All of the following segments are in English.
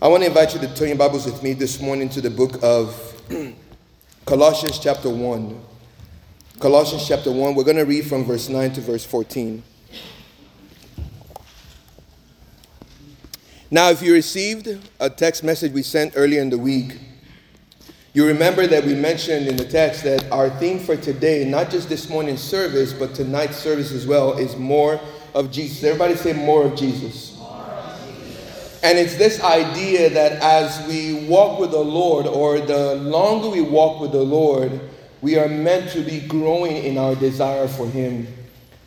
I want to invite you to turn your Bibles with me this morning to the book of Colossians, chapter 1. Colossians, chapter 1. We're going to read from verse 9 to verse 14. Now, if you received a text message we sent earlier in the week, you remember that we mentioned in the text that our theme for today, not just this morning's service, but tonight's service as well, is more of Jesus. Everybody say more of Jesus. And it's this idea that as we walk with the Lord, or the longer we walk with the Lord, we are meant to be growing in our desire for Him.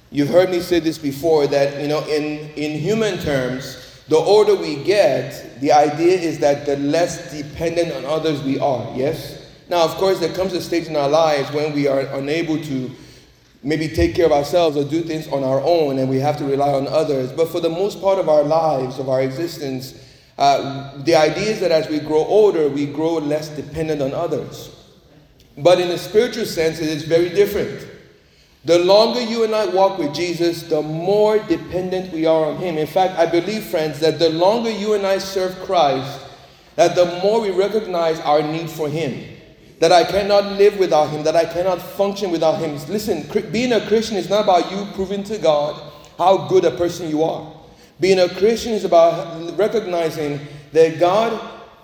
You've heard me say this before that, you know, in, in human terms, the older we get, the idea is that the less dependent on others we are, yes? Now, of course, there comes a stage in our lives when we are unable to maybe take care of ourselves or do things on our own and we have to rely on others. But for the most part of our lives, of our existence, uh, the idea is that as we grow older, we grow less dependent on others. But in a spiritual sense, it is very different. The longer you and I walk with Jesus, the more dependent we are on Him. In fact, I believe, friends, that the longer you and I serve Christ, that the more we recognize our need for Him that I cannot live without Him, that I cannot function without Him. Listen, being a Christian is not about you proving to God how good a person you are. Being a Christian is about recognizing that God,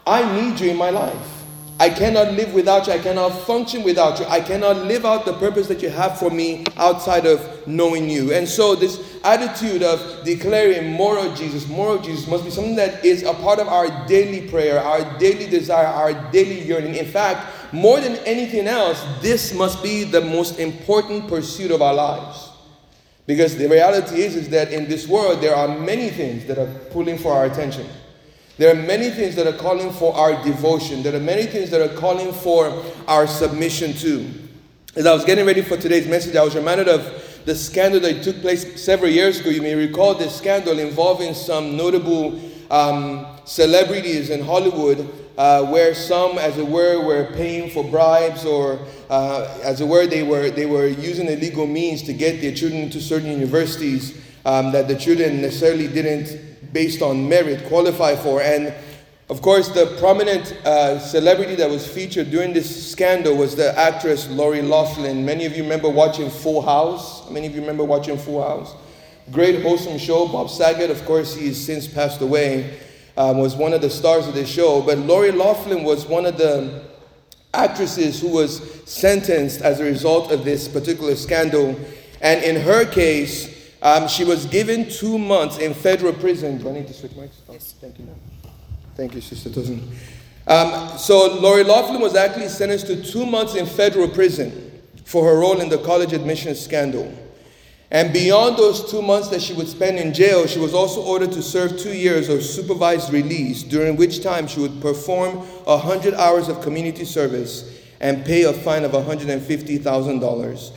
I need you in my life. I cannot live without you. I cannot function without you. I cannot live out the purpose that you have for me outside of knowing you. And so, this attitude of declaring more of Jesus, more of Jesus, must be something that is a part of our daily prayer, our daily desire, our daily yearning. In fact, more than anything else, this must be the most important pursuit of our lives. Because the reality is, is that in this world, there are many things that are pulling for our attention. There are many things that are calling for our devotion. There are many things that are calling for our submission to. As I was getting ready for today's message, I was reminded of the scandal that took place several years ago. You may recall this scandal involving some notable um, celebrities in Hollywood uh, where some, as it were, were paying for bribes or, uh, as it were, they were, they were using illegal means to get their children into certain universities um, that the children necessarily didn't, based on merit, qualify for. And of course, the prominent uh, celebrity that was featured during this scandal was the actress Lori Loughlin. Many of you remember watching Full House. Many of you remember watching Full House. Great, wholesome show. Bob Saget, of course, he's since passed away um, was one of the stars of the show, but Lori Loughlin was one of the actresses who was sentenced as a result of this particular scandal. And in her case, um, she was given two months in federal prison. Do I need to switch mics? Oh, yes. Thank you, ma'am. Thank you, Sister Tosin. Um, so Lori Loughlin was actually sentenced to two months in federal prison for her role in the college admissions scandal. And beyond those two months that she would spend in jail, she was also ordered to serve two years of supervised release, during which time she would perform 100 hours of community service and pay a fine of $150,000.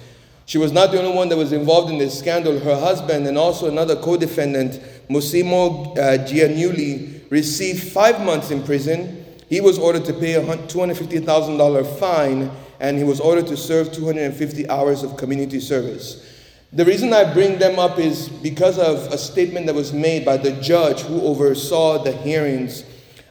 She was not the only one that was involved in this scandal. Her husband and also another co defendant, Mossimo uh, Giannulli, received five months in prison. He was ordered to pay a $250,000 fine and he was ordered to serve 250 hours of community service. The reason I bring them up is because of a statement that was made by the judge who oversaw the hearings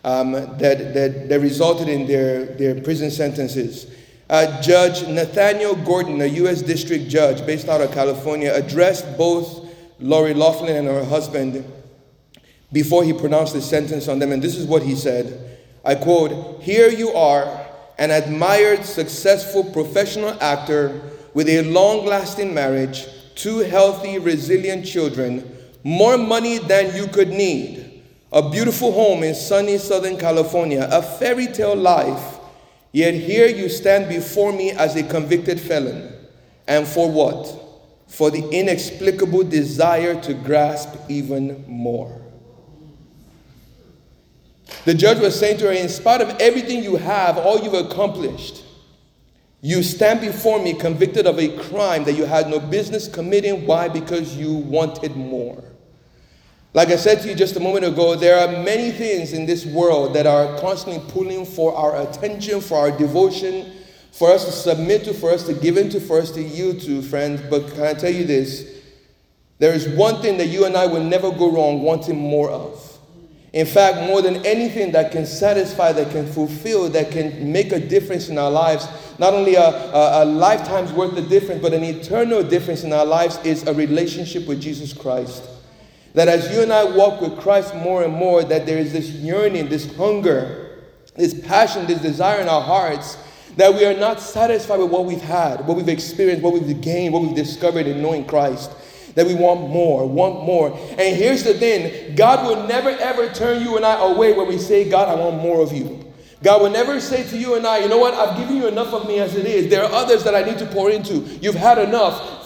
um, that, that, that, resulted in their, their prison sentences. Uh, judge Nathaniel Gorton, a U.S. District Judge based out of California, addressed both Lori Loughlin and her husband before he pronounced his sentence on them. And this is what he said I quote, Here you are, an admired, successful professional actor with a long lasting marriage two healthy, resilient children, more money than you could need, a beautiful home in sunny Southern California, a fairy tale life, yet here you stand before me as a convicted felon. And for what? For the inexplicable desire to grasp even more. The judge was saying to her, in spite of everything you have, all you've accomplished, you stand before me convicted of a crime that you had no business committing. Why? Because you wanted more. Like I said to you just a moment ago, there are many things in this world that are constantly pulling for our attention, for our devotion, for us to submit to, for us to give into, for us to yield to, friends. But can I tell you this? There is one thing that you and I will never go wrong wanting more of. In fact, more than anything that can satisfy, that can fulfill, that can make a difference in our lives, not only a, a, a, lifetime's worth of difference, but an eternal difference in our lives, is a relationship with Jesus Christ. That as you and I walk with Christ more and more, that there is this yearning, this hunger, this passion, this desire in our hearts, that we are not satisfied with what we've had, what we've experienced, what we've gained, what we've discovered in knowing Christ that we want more, want more. And here's the thing God will never ever turn you and I away when we say, God, I want more of you. God will never say to you and I, you know what, I've given you enough of me as it is. There are others that I need to pour into. You've had enough.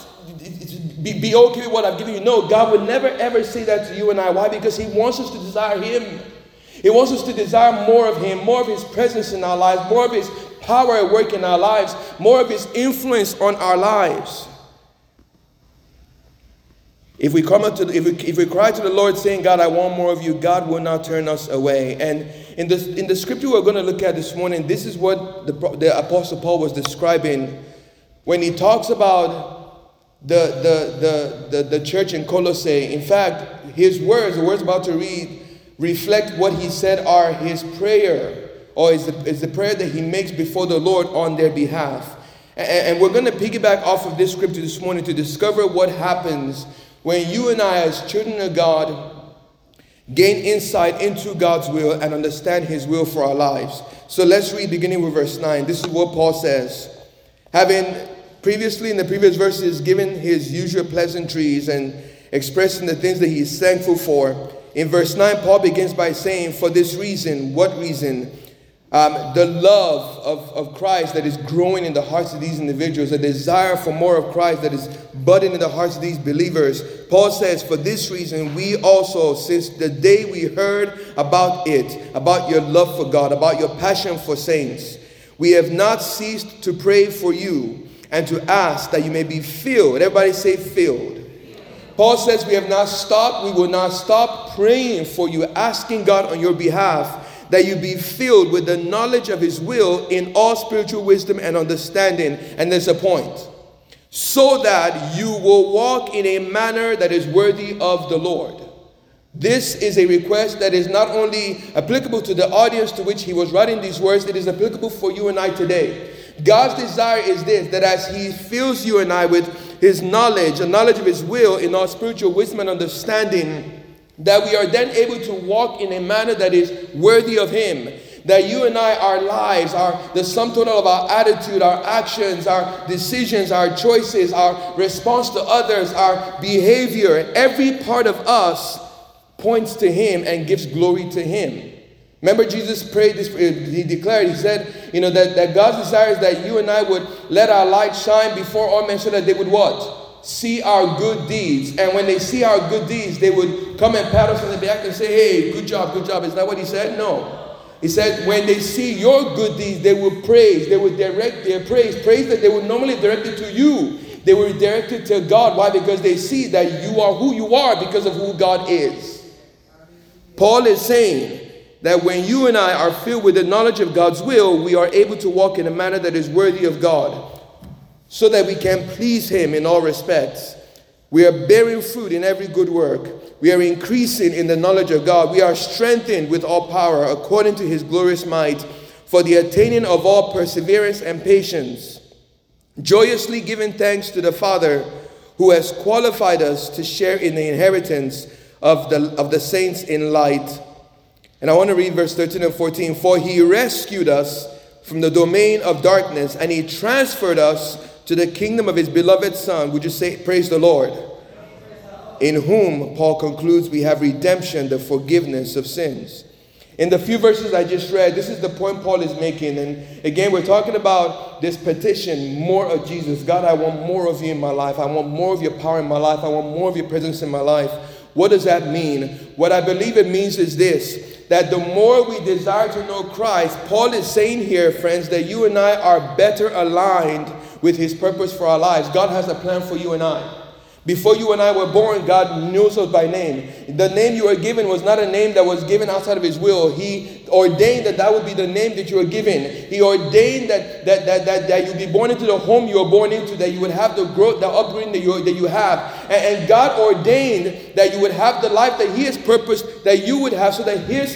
Be, be okay with what I've given you. No, God would never ever say that to you and I. Why? Because He wants us to desire Him. He wants us to desire more of Him, more of His presence in our lives, more of His power at work in our lives, more of His influence on our lives. If we come up to, if we, if we cry to the Lord saying, God, I want more of you, God will not turn us away. And in the, in the scripture we're going to look at this morning, this is what the, the Apostle Paul was describing when he talks about the, the, the, the, the church in Colossae. In fact, his words, the words about to read, reflect what he said are his prayer, or is the, is the prayer that he makes before the Lord on their behalf. And, and we're going to piggyback off of this scripture this morning to discover what happens when you and I, as children of God, gain insight into God's will and understand His will for our lives. So let's read beginning with verse 9. This is what Paul says. Having previously, in the previous verses, given his usual pleasantries and expressing the things that he is thankful for, in verse 9, Paul begins by saying, For this reason, what reason? Um, the love of, of Christ that is growing in the hearts of these individuals, a desire for more of Christ that is budding in the hearts of these believers. Paul says, For this reason, we also, since the day we heard about it, about your love for God, about your passion for saints, we have not ceased to pray for you and to ask that you may be filled. Everybody say, filled. Paul says, We have not stopped, we will not stop praying for you, asking God on your behalf that you be filled with the knowledge of his will in all spiritual wisdom and understanding. And there's a point. So that you will walk in a manner that is worthy of the Lord. This is a request that is not only applicable to the audience to which he was writing these words, it is applicable for you and I today. God's desire is this that as he fills you and I with his knowledge, a knowledge of his will in our spiritual wisdom and understanding, that we are then able to walk in a manner that is worthy of Him. That you and I, our lives, are the sum total of our attitude, our actions, our decisions, our choices, our response to others, our behavior, every part of us points to Him and gives glory to Him. Remember, Jesus prayed this, uh, he declared, he said, you know, that, that God's desire is that you and I would let our light shine before all men so that they would what? see our good deeds. And when they see our good deeds, they would come and pat us on the back and say, Hey, good job, good job. Is that what he said? No. He said, when they see your good deeds, they will praise. They will direct their praise. Praise that they would normally direct it to you. They will direct it to God. Why? Because they see that you are who you are because of who God is. Paul is saying that when you and I are filled with the knowledge of God's will, we are able to walk in a manner that is worthy of God so that we can please Him in all respects. We are bearing fruit in every good work. We are increasing in the knowledge of God. We are strengthened with all power according to His glorious might for the attaining of all perseverance and patience, joyously giving thanks to the Father who has qualified us to share in the inheritance of the, of the saints in light. And I want to read verse 13 and 14. For he rescued us from the domain of darkness and he transferred us to the kingdom of his beloved Son. Would you say, Praise the Lord? In whom, Paul concludes, we have redemption, the forgiveness of sins. In the few verses I just read, this is the point Paul is making. And again, we're talking about this petition more of Jesus. God, I want more of you in my life. I want more of your power in my life. I want more of your presence in my life. What does that mean? What I believe it means is this that the more we desire to know Christ, Paul is saying here, friends, that you and I are better aligned with His purpose for our lives. God has a plan for you and I. Before you and I were born, God knew us by name. The name you were given was not a name that was given outside of His will. He ordained that that would be the name that you were given. He ordained that, that, that, that, that you'd be born into the home you were born into, that you would have the growth, the upbringing that you, that you have. And, and God ordained that you would have the life that He has purposed that you would have so that His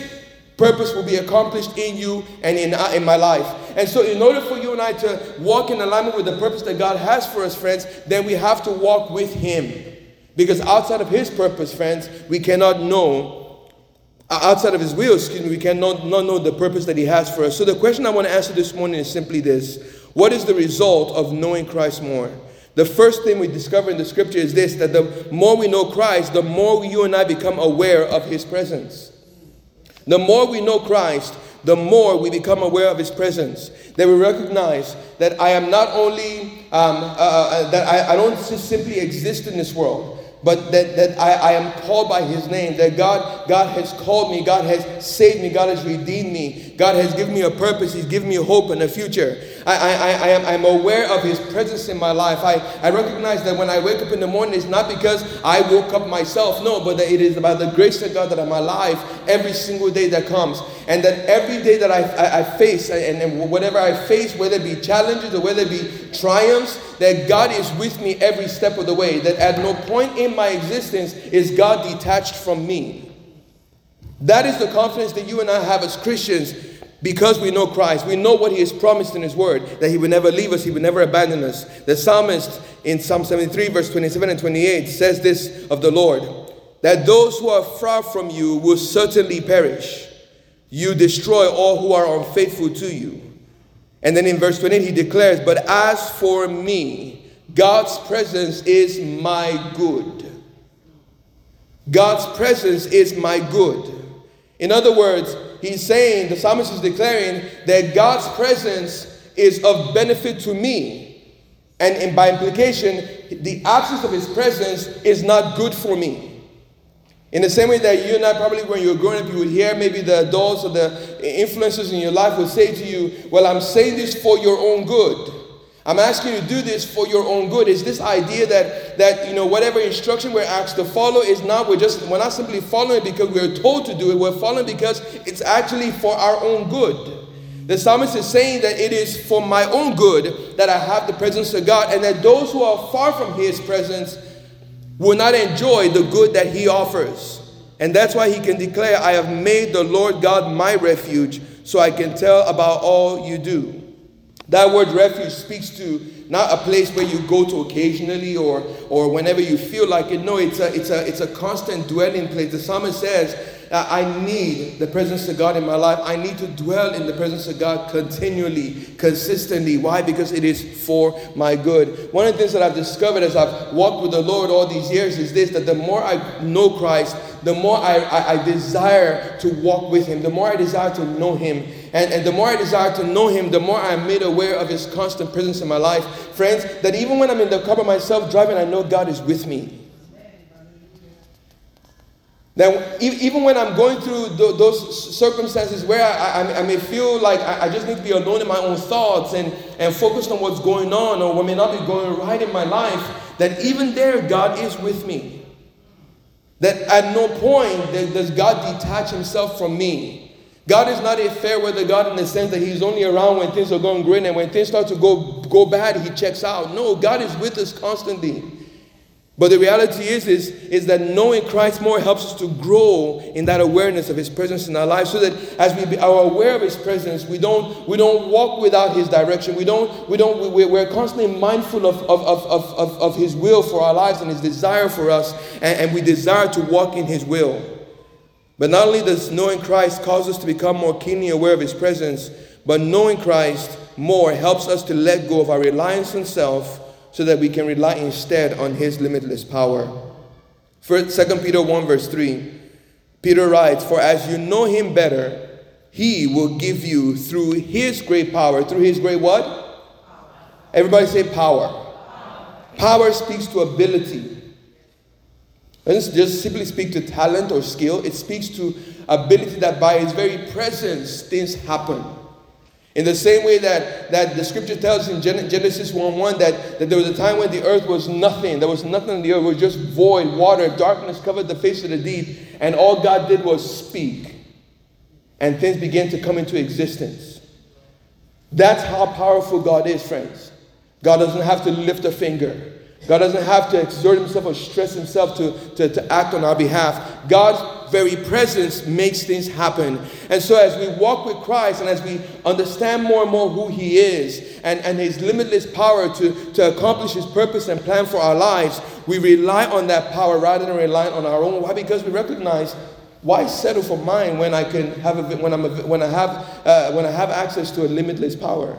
purpose will be accomplished in you and in, uh, in my life. And so, in order for you and I to walk in alignment with the purpose that God has for us, friends, then we have to walk with Him. Because outside of His purpose, friends, we cannot know, uh, outside of His will, excuse me, we cannot not know the purpose that He has for us. So, the question I want to answer this morning is simply this What is the result of knowing Christ more? The first thing we discover in the scripture is this that the more we know Christ, the more you and I become aware of His presence. The more we know Christ, the more we become aware of His presence. That we recognize that I am not only, um, uh, uh, that I, I don't just simply exist in this world, but that, that I, I am called by his name, that God, God has called me, God has saved me, God has redeemed me, God has given me a purpose, he's given me hope and a future. I, I, I am I'm aware of his presence in my life. I, I recognize that when I wake up in the morning, it's not because I woke up myself, no, but that it is about the grace of God that I'm alive every single day that comes. And that every day that I, I, I face, and, and whatever I face, whether it be challenges or whether it be triumphs, that God is with me every step of the way. That at no point in my existence is God detached from me. That is the confidence that you and I have as Christians because we know Christ. We know what He has promised in His Word that He would never leave us, He would never abandon us. The psalmist in Psalm 73, verse 27 and 28 says this of the Lord that those who are far from you will certainly perish. You destroy all who are unfaithful to you. And then in verse 28, he declares, But as for me, God's presence is my good. God's presence is my good. In other words, he's saying, the psalmist is declaring that God's presence is of benefit to me. And, and by implication, the absence of his presence is not good for me. In the same way that you and I probably, when you were growing up, you would hear maybe the adults or the influences in your life would say to you, Well, I'm saying this for your own good. I'm asking you to do this for your own good. Is this idea that that you know whatever instruction we're asked to follow is not we're just we're not simply following because we're told to do it. We're following because it's actually for our own good. The psalmist is saying that it is for my own good that I have the presence of God, and that those who are far from His presence will not enjoy the good that he offers. And that's why he can declare, I have made the Lord God my refuge, so I can tell about all you do. That word refuge speaks to not a place where you go to occasionally or, or whenever you feel like it. No, it's a, it's, a, it's a constant dwelling place. The psalmist says, I need the presence of God in my life. I need to dwell in the presence of God continually, consistently. Why? Because it is for my good. One of the things that I've discovered as I've walked with the Lord all these years is this that the more I know Christ, the more I, I, I desire to walk with Him, the more I desire to know Him. And, and the more I desire to know Him, the more I'm made aware of His constant presence in my life. Friends, that even when I'm in the car by myself driving, I know God is with me. That even when I'm going through those circumstances where I, I, I may feel like I, just need to be alone in my own thoughts and, and focused on what's going on or what may not be going right in my life, that even there God is with me. That at no point does God detach himself from me. God is not a fair weather God in the sense that He's only around when things are going great and when things start to go, go bad, He checks out. No, God is with us constantly. But the reality is, is, is that knowing Christ more helps us to grow in that awareness of His presence in our lives so that as we are aware of His presence, we don't, we don't walk without His direction. We don't, we don't, we, we're constantly mindful of, of, of, of, of His will for our lives and His desire for us, and, and we desire to walk in His will. But not only does knowing Christ cause us to become more keenly aware of His presence, but knowing Christ more helps us to let go of our reliance on self so that we can rely instead on his limitless power. First, 2 Peter 1, verse 3, Peter writes, For as you know him better, he will give you through his great power. Through his great what? Everybody say power. power. Power speaks to ability. Doesn't just simply speak to talent or skill, it speaks to ability that by its very presence things happen. In the same way that, that the scripture tells in Genesis 1 1 that, that there was a time when the earth was nothing. There was nothing in the earth. It was just void, water, darkness covered the face of the deep. And all God did was speak. And things began to come into existence. That's how powerful God is, friends. God doesn't have to lift a finger. God doesn't have to exert himself or stress himself to, to, to act on our behalf. God's very presence makes things happen. And so, as we walk with Christ and as we understand more and more who He is and, and His limitless power to, to accomplish His purpose and plan for our lives, we rely on that power rather than relying on our own. Why? Because we recognize why settle for mine when I can have a, when I'm a, when I have uh, when I have access to a limitless power.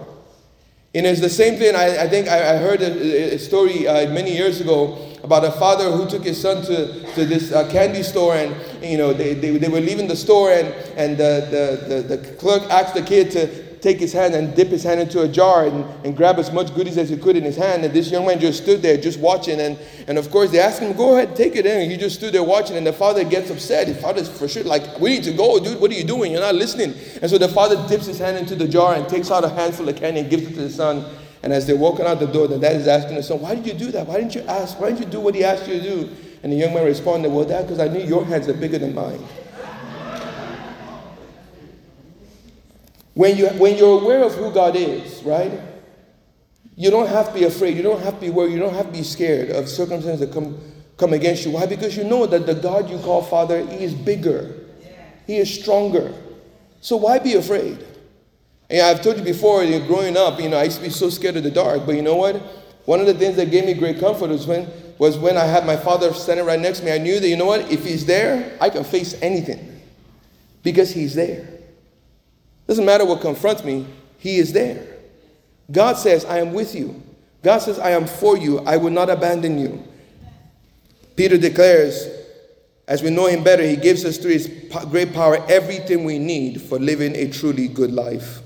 And it's the same thing. I, I think I, I heard a, a story uh, many years ago about a father who took his son to, to this uh, candy store and you know they, they, they were leaving the store and, and the, the, the, the clerk asked the kid to take his hand and dip his hand into a jar and, and grab as much goodies as he could in his hand. And this young man just stood there just watching. And, and of course, they asked him, Go ahead, take it in. And he just stood there watching. And the father gets upset. The father's for sure like, We need to go, dude. What are you doing? You're not listening. And so the father dips his hand into the jar and takes out a handful of candy and gives it to the son. And as they're walking out the door, the dad is asking the son, Why did you do that? Why didn't you ask? Why didn't you do what he asked you to do? And the young man responded, Well, dad, because I knew your hands are bigger than mine. When, you, when you're aware of who God is, right? You don't have to be afraid. You don't have to be worried. You don't have to be scared of circumstances that come, come against you. Why? Because you know that the God you call Father, He is bigger, He is stronger. So why be afraid? And I've told you before, you know, growing up, you know, I used to be so scared of the dark. But you know what? One of the things that gave me great comfort was when was when I had my father standing right next to me. I knew that you know what? If he's there, I can face anything because he's there. Doesn't matter what confronts me, He is there. God says, I am with you. God says, I am for you. I will not abandon you. Peter declares, as we know Him better, He gives us through His great power everything we need for living a truly good life.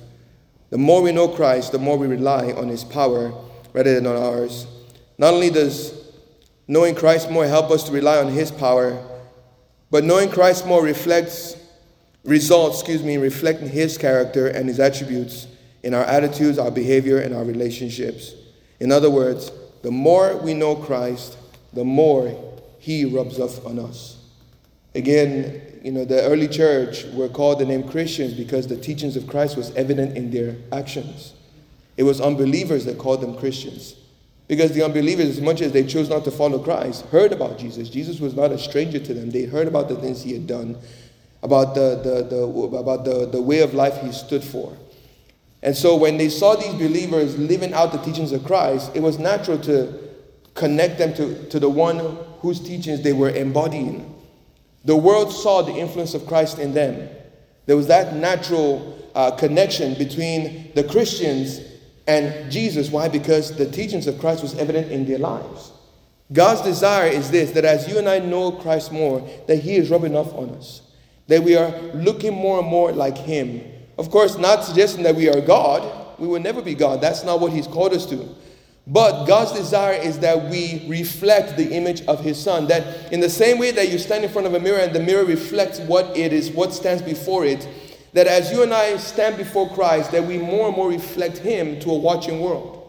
The more we know Christ, the more we rely on His power rather than on ours. Not only does knowing Christ more help us to rely on His power, but knowing Christ more reflects results, excuse me, reflecting his character and his attributes in our attitudes, our behavior, and our relationships. In other words, the more we know Christ, the more he rubs off on us. Again, you know, the early church were called the name Christians because the teachings of Christ was evident in their actions. It was unbelievers that called them Christians. Because the unbelievers, as much as they chose not to follow Christ, heard about Jesus. Jesus was not a stranger to them. They heard about the things he had done about the, the, the, about the, the way of life he stood for. And so when they saw these believers living out the teachings of Christ, it was natural to connect them to, to the one whose teachings they were embodying. The world saw the influence of Christ in them. There was that natural uh, connection between the Christians and Jesus. Why? Because the teachings of Christ was evident in their lives. God's desire is this that as you and I know Christ more, that He is rubbing off on us that we are looking more and more like Him. Of course, not suggesting that we are God. We will never be God. That's not what He's called us to. But God's desire is that we reflect the image of His Son. That in the same way that you stand in front of a mirror and the mirror reflects what it is, what stands before it, that as you and I stand before Christ, that we more and more reflect Him to a watching world.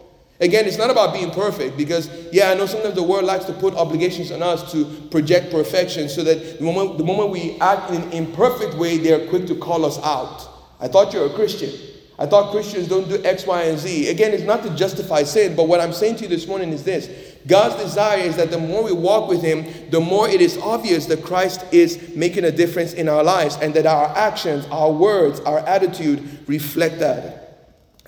Again, it's not about being perfect because, yeah, I know sometimes the world likes to put obligations on us to project perfection so that the moment, the moment we act in an imperfect way, they're quick to call us out. I thought you're a Christian. I thought Christians don't do X, Y, and Z. Again, it's not to justify sin, but what I'm saying to you this morning is this God's desire is that the more we walk with Him, the more it is obvious that Christ is making a difference in our lives and that our actions, our words, our attitude reflect that.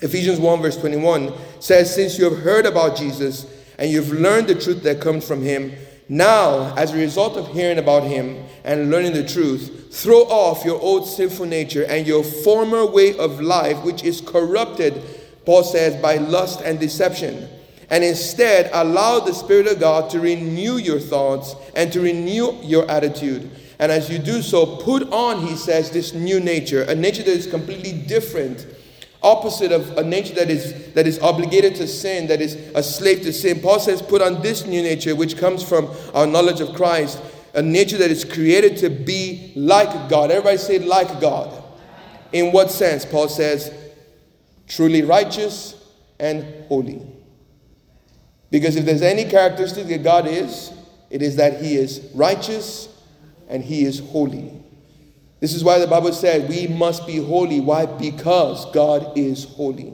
Ephesians 1, verse 21 says, Since you have heard about Jesus and you've learned the truth that comes from him, now, as a result of hearing about him and learning the truth, throw off your old sinful nature and your former way of life, which is corrupted, Paul says, by lust and deception. And instead, allow the Spirit of God to renew your thoughts and to renew your attitude. And as you do so, put on, he says, this new nature, a nature that is completely different opposite of a nature that is that is obligated to sin, that is a slave to sin. Paul says, put on this new nature, which comes from our knowledge of Christ, a nature that is created to be like God. Everybody say like God. In what sense? Paul says, truly righteous, and holy. Because if there's any characteristic that God is, it is that He is righteous and He is holy. This is why the Bible said we must be holy. Why? Because God is holy.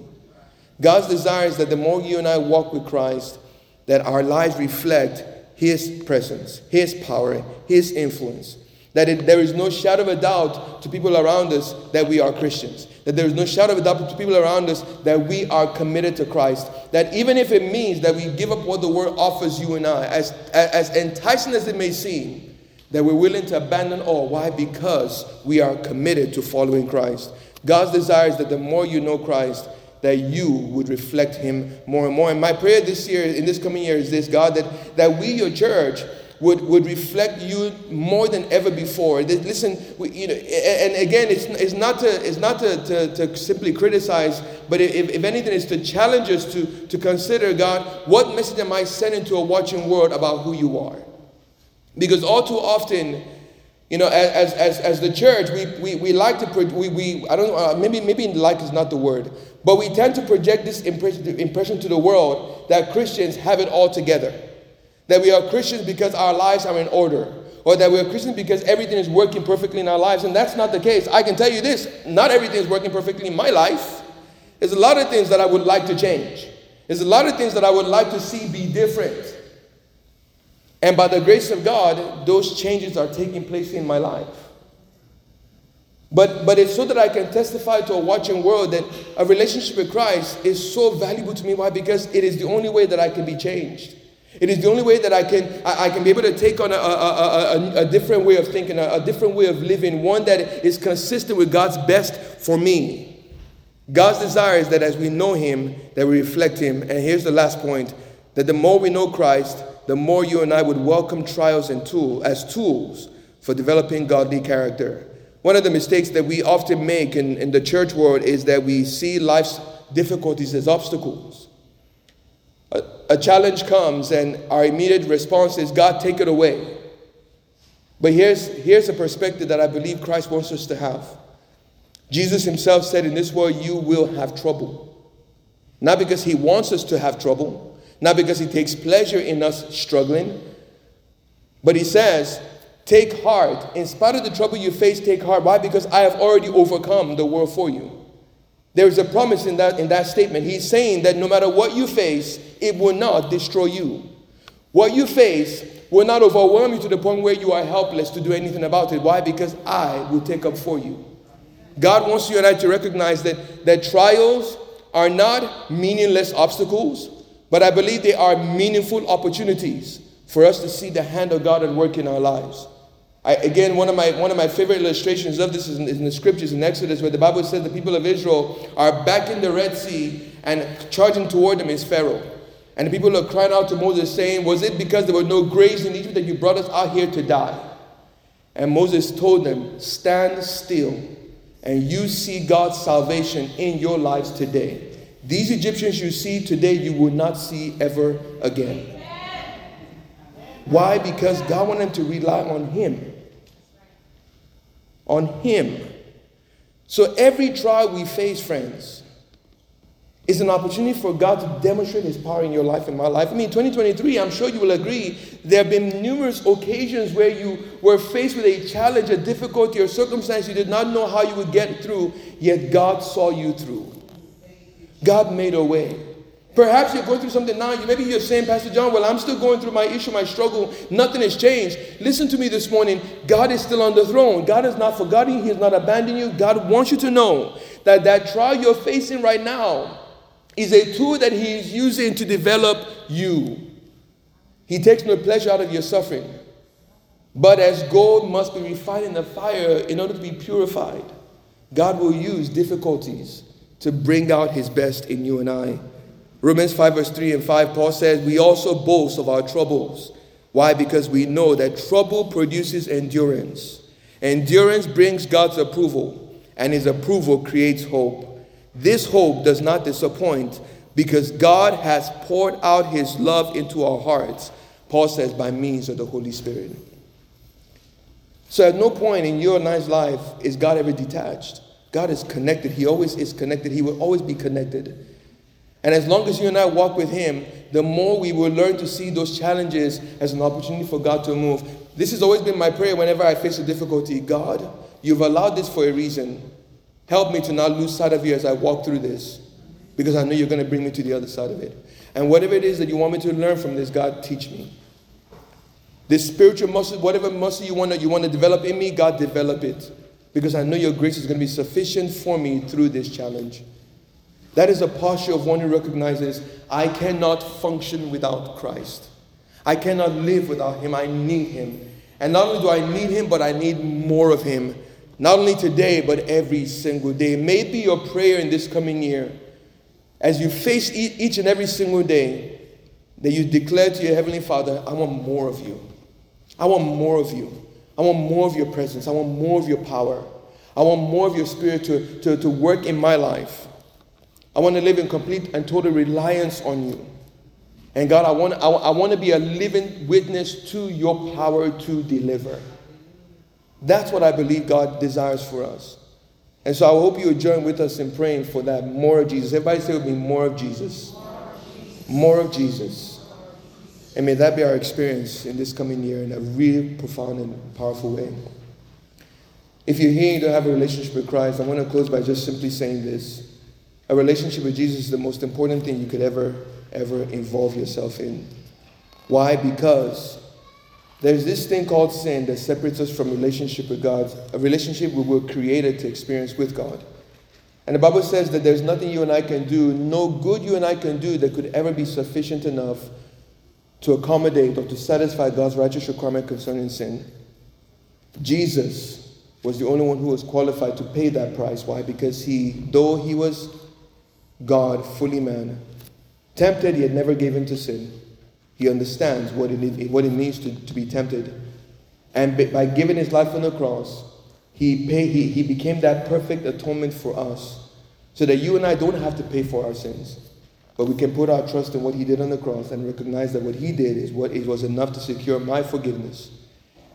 God's desire is that the more you and I walk with Christ, that our lives reflect His presence, His power, His influence. That it, there is no shadow of a doubt to people around us that we are Christians. That there is no shadow of a doubt to people around us that we are committed to Christ. That even if it means that we give up what the world offers you and I, as, as enticing as it may seem, that we're willing to abandon all. Why? Because we are committed to following Christ. God's desire is that the more you know Christ, that you would reflect him more and more. And my prayer this year, in this coming year, is this God, that, that we, your church, would, would reflect you more than ever before. Listen, we, you know, and again, it's, it's not, to, it's not to, to, to simply criticize, but if, if anything, it's to challenge us to, to consider, God, what message am I sending to a watching world about who you are? Because all too often, you know, as, as, as the church, we, we, we like to, we, we, I don't know, uh, maybe, maybe like is not the word, but we tend to project this impression, impression to the world that Christians have it all together. That we are Christians because our lives are in order. Or that we are Christians because everything is working perfectly in our lives. And that's not the case. I can tell you this not everything is working perfectly in my life. There's a lot of things that I would like to change. There's a lot of things that I would like to see be different. And by the grace of God, those changes are taking place in my life. But, but it's so that I can testify to a watching world that a relationship with Christ is so valuable to me. Why? Because it is the only way that I can be changed. It is the only way that I can, I, I can be able to take on a, a, a, a different way of thinking, a, different way of living, one that is consistent with God's best for me. God's desire is that as we know Him, that we reflect Him. And here's the last point that the more we know Christ, the more you and I would welcome trials and tool as tools for developing godly character. One of the mistakes that we often make in, in the church world is that we see life's difficulties as obstacles. A, a challenge comes, and our immediate response is, God, take it away. But here's, here's a perspective that I believe Christ wants us to have. Jesus himself said, In this world, you will have trouble. Not because he wants us to have trouble, not because he takes pleasure in us struggling, but he says, Take heart. In spite of the trouble you face, take heart. Why? Because I have already overcome the world for you. There is a promise in that, in that statement. He's saying that no matter what you face, it will not destroy you. What you face will not overwhelm you to the point where you are helpless to do anything about it. Why? Because I will take up for you. God wants you and I to recognize that, that trials are not meaningless obstacles, but I believe they are meaningful opportunities for us to see the hand of God at work in our lives. I, again, one of, my, one of my favorite illustrations of this is in, is in, the scriptures in Exodus, where the Bible says the people of Israel are back in the Red Sea and charging toward them is Pharaoh. And the people are crying out to Moses, saying, Was it because there were no graves in Egypt that you brought us out here to die? And Moses told them, Stand still, and you see God's salvation in your lives today. These Egyptians you see today, you will not see ever again. Why? Because God wanted to rely on Him. On Him. So every trial we face, friends, is an opportunity for God to demonstrate His power in your life and my life. I mean, 2023, I'm sure you will agree, there have been numerous occasions where you were faced with a challenge, a difficulty, or circumstance you did not know how you would get through, yet God saw you through. God made a way. Perhaps you're going through something now. You maybe you're saying, Pastor John, well, I'm still going through my issue, my struggle. Nothing has changed. Listen to me this morning. God is still on the throne. God has not forgotten you. He has not abandoned you. God wants you to know that that trial you're facing right now is a tool that He is using to develop you. He takes no pleasure out of your suffering. But as gold must be refined in the fire in order to be purified, God will use difficulties to bring out his best in you and I. Romans 5, verse 3 and 5, Paul says, We also boast of our troubles. Why? Because we know that trouble produces endurance. Endurance brings God's approval, and his approval creates hope. This hope does not disappoint because God has poured out his love into our hearts, Paul says, by means of the Holy Spirit. So at no point in your I's life is God ever detached. God is connected. He always is connected. He will always be connected. And as long as you and I walk with Him, the more we will learn to see those challenges as an opportunity for God to move. This has always been my prayer whenever I face a difficulty. God, you've allowed this for a reason. Help me to not lose sight of you as I walk through this, because I know you're going to bring me to the other side of it. And whatever it is that you want me to learn from this, God, teach me. This spiritual muscle, whatever muscle you want to you want to develop in me, God, develop it, because I know your grace is going to be sufficient for me through this challenge. That is a posture of one who recognizes I cannot function without Christ. I cannot live without Him. I need Him. And not only do I need Him, but I need more of Him. Not only today, but every single day. Maybe your prayer in this coming year, as you face each and every single day, that you declare to your Heavenly Father, I want more of you. I want more of you. I want more of your presence. I want more of your power. I want more of your spirit to, to, to work in my life. I want to live in complete and total reliance on you. And God, I want, I, I want to be a living witness to your power to deliver. That's what I believe God desires for us. And so I hope you will join with us in praying for that more of Jesus. Everybody say with me, more of Jesus. More of Jesus. And may that be our experience in this coming year in a real profound and powerful way. If you're here and you don't have a relationship with Christ, I want to close by just simply saying this. A relationship with Jesus is the most important thing you could ever, ever involve yourself in. Why? Because there's this thing called sin that separates us from relationship with God, a relationship we were created to experience with God. And the Bible says that there's nothing you and I can do, no good you and I can do that could ever be sufficient enough to accommodate or to satisfy God's righteous requirement concerning sin. Jesus was the only one who was qualified to pay that price. Why? Because he, though he was God, fully man. Tempted, he had never given to sin. He understands what it, what it means to, to be tempted. And by giving his life on the cross, he, pay, he, he became that perfect atonement for us so that you and I don't have to pay for our sins. But we can put our trust in what he did on the cross and recognize that what he did is what it was enough to secure my forgiveness.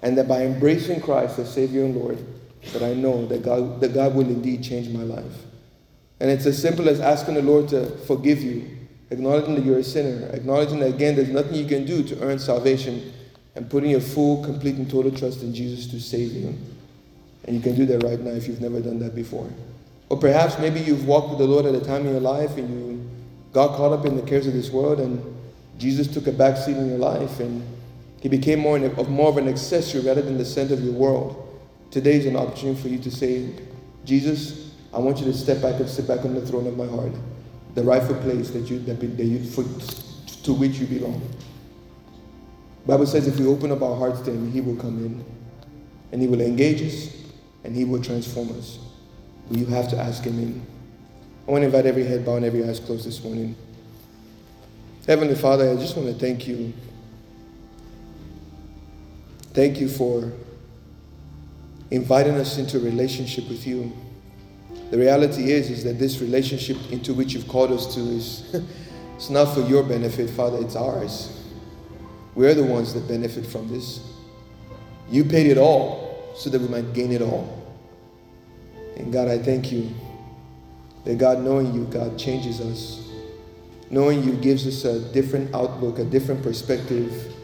And that by embracing Christ as Savior and Lord, that I know that God, that God will indeed change my life. And it's as simple as asking the Lord to forgive you, acknowledging that you're a sinner, acknowledging that again there's nothing you can do to earn salvation, and putting your full, complete, and total trust in Jesus to save you. And you can do that right now if you've never done that before. Or perhaps maybe you've walked with the Lord at a time in your life and you got caught up in the cares of this world and Jesus took a back seat in your life and he became more of more of an accessory rather than the center of your world. Today is an opportunity for you to say, Jesus, I want you to step back and sit back on the throne of my heart, the rightful place that you, that, that you for, to which you belong. Bible says if we open up our hearts to Him, He will come in, and He will engage us, and He will transform us. You have to ask Him in. I want to invite every head bowed and every eyes closed this morning. Heavenly Father, I just want to thank you. Thank you for inviting us into a relationship with you. The reality is, is that this relationship into which you've called us to is it's not for your benefit, Father, it's ours. We're the ones that benefit from this. You paid it all so that we might gain it all. And God, I thank you that God, knowing you, God changes us. Knowing you gives us a different outlook, a different perspective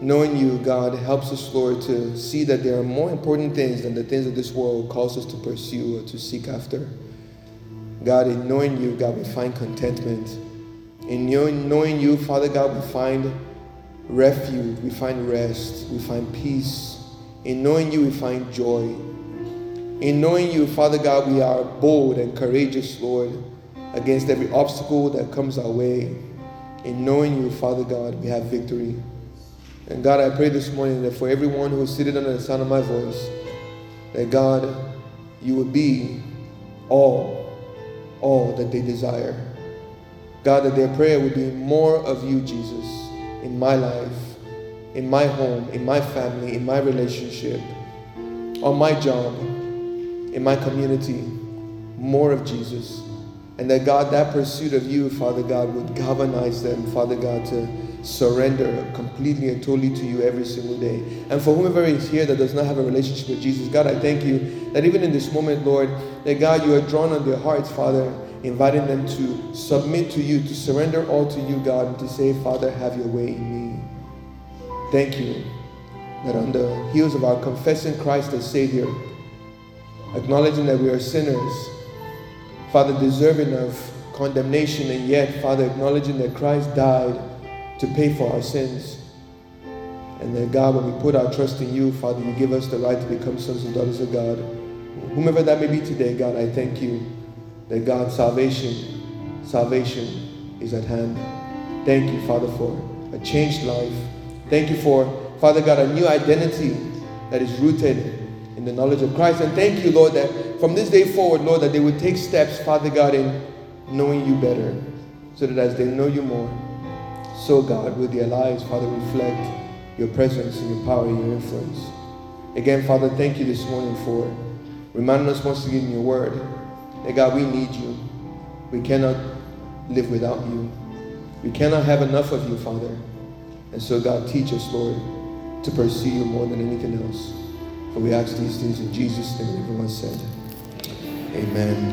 knowing you, God, helps us, Lord, to see that there are more important things than the things that this world calls us to pursue or to seek after. God, in knowing you, God, we find contentment. In knowing you, Father God, we find refuge, we find rest, we find peace. In knowing you, we find joy. In knowing you, Father God, we are bold and courageous, Lord, against every obstacle that comes our way. In knowing you, Father God, we have victory. And God, I pray this morning that for everyone who is seated under the sound of my voice, that God, you would be all, all that they desire. God, that their prayer would be more of you, Jesus, in my life, in my home, in my family, in my relationship, on my job, in my community, more of Jesus. And that God, that pursuit of you, Father God, would galvanize them, Father God, to surrender completely and totally to you every single day. And for whomever is here that does not have a relationship with Jesus, God, I thank you that even in this moment, Lord, that God, you are drawn on their hearts, Father, inviting them to submit to you, to surrender all to you, God, and to say, Father, have your way in me. Thank you that on the heels of our confessing Christ as Savior, acknowledging that we are sinners, Father, deserving of condemnation, and yet, Father, acknowledging that Christ died to pay for our sins. And that God, when we put our trust in you, Father, you give us the right to become sons and daughters of God. Whomever that may be today, God, I thank you that God, salvation, salvation is at hand. Thank you, Father, for a changed life. Thank you for, Father God, a new identity that is rooted in the knowledge of Christ. And thank you, Lord, that from this day forward, Lord, that they would take steps, Father God, in knowing you better, so that as they know you more, so God, will their lives, Father, reflect your presence and your power and your influence. Again, Father, thank you this morning for reminding us once again in your word that God, we need you. We cannot live without you. We cannot have enough of you, Father. And so, God, teach us, Lord, to pursue you more than anything else. We ask these things in Jesus' name. Everyone said, Amen.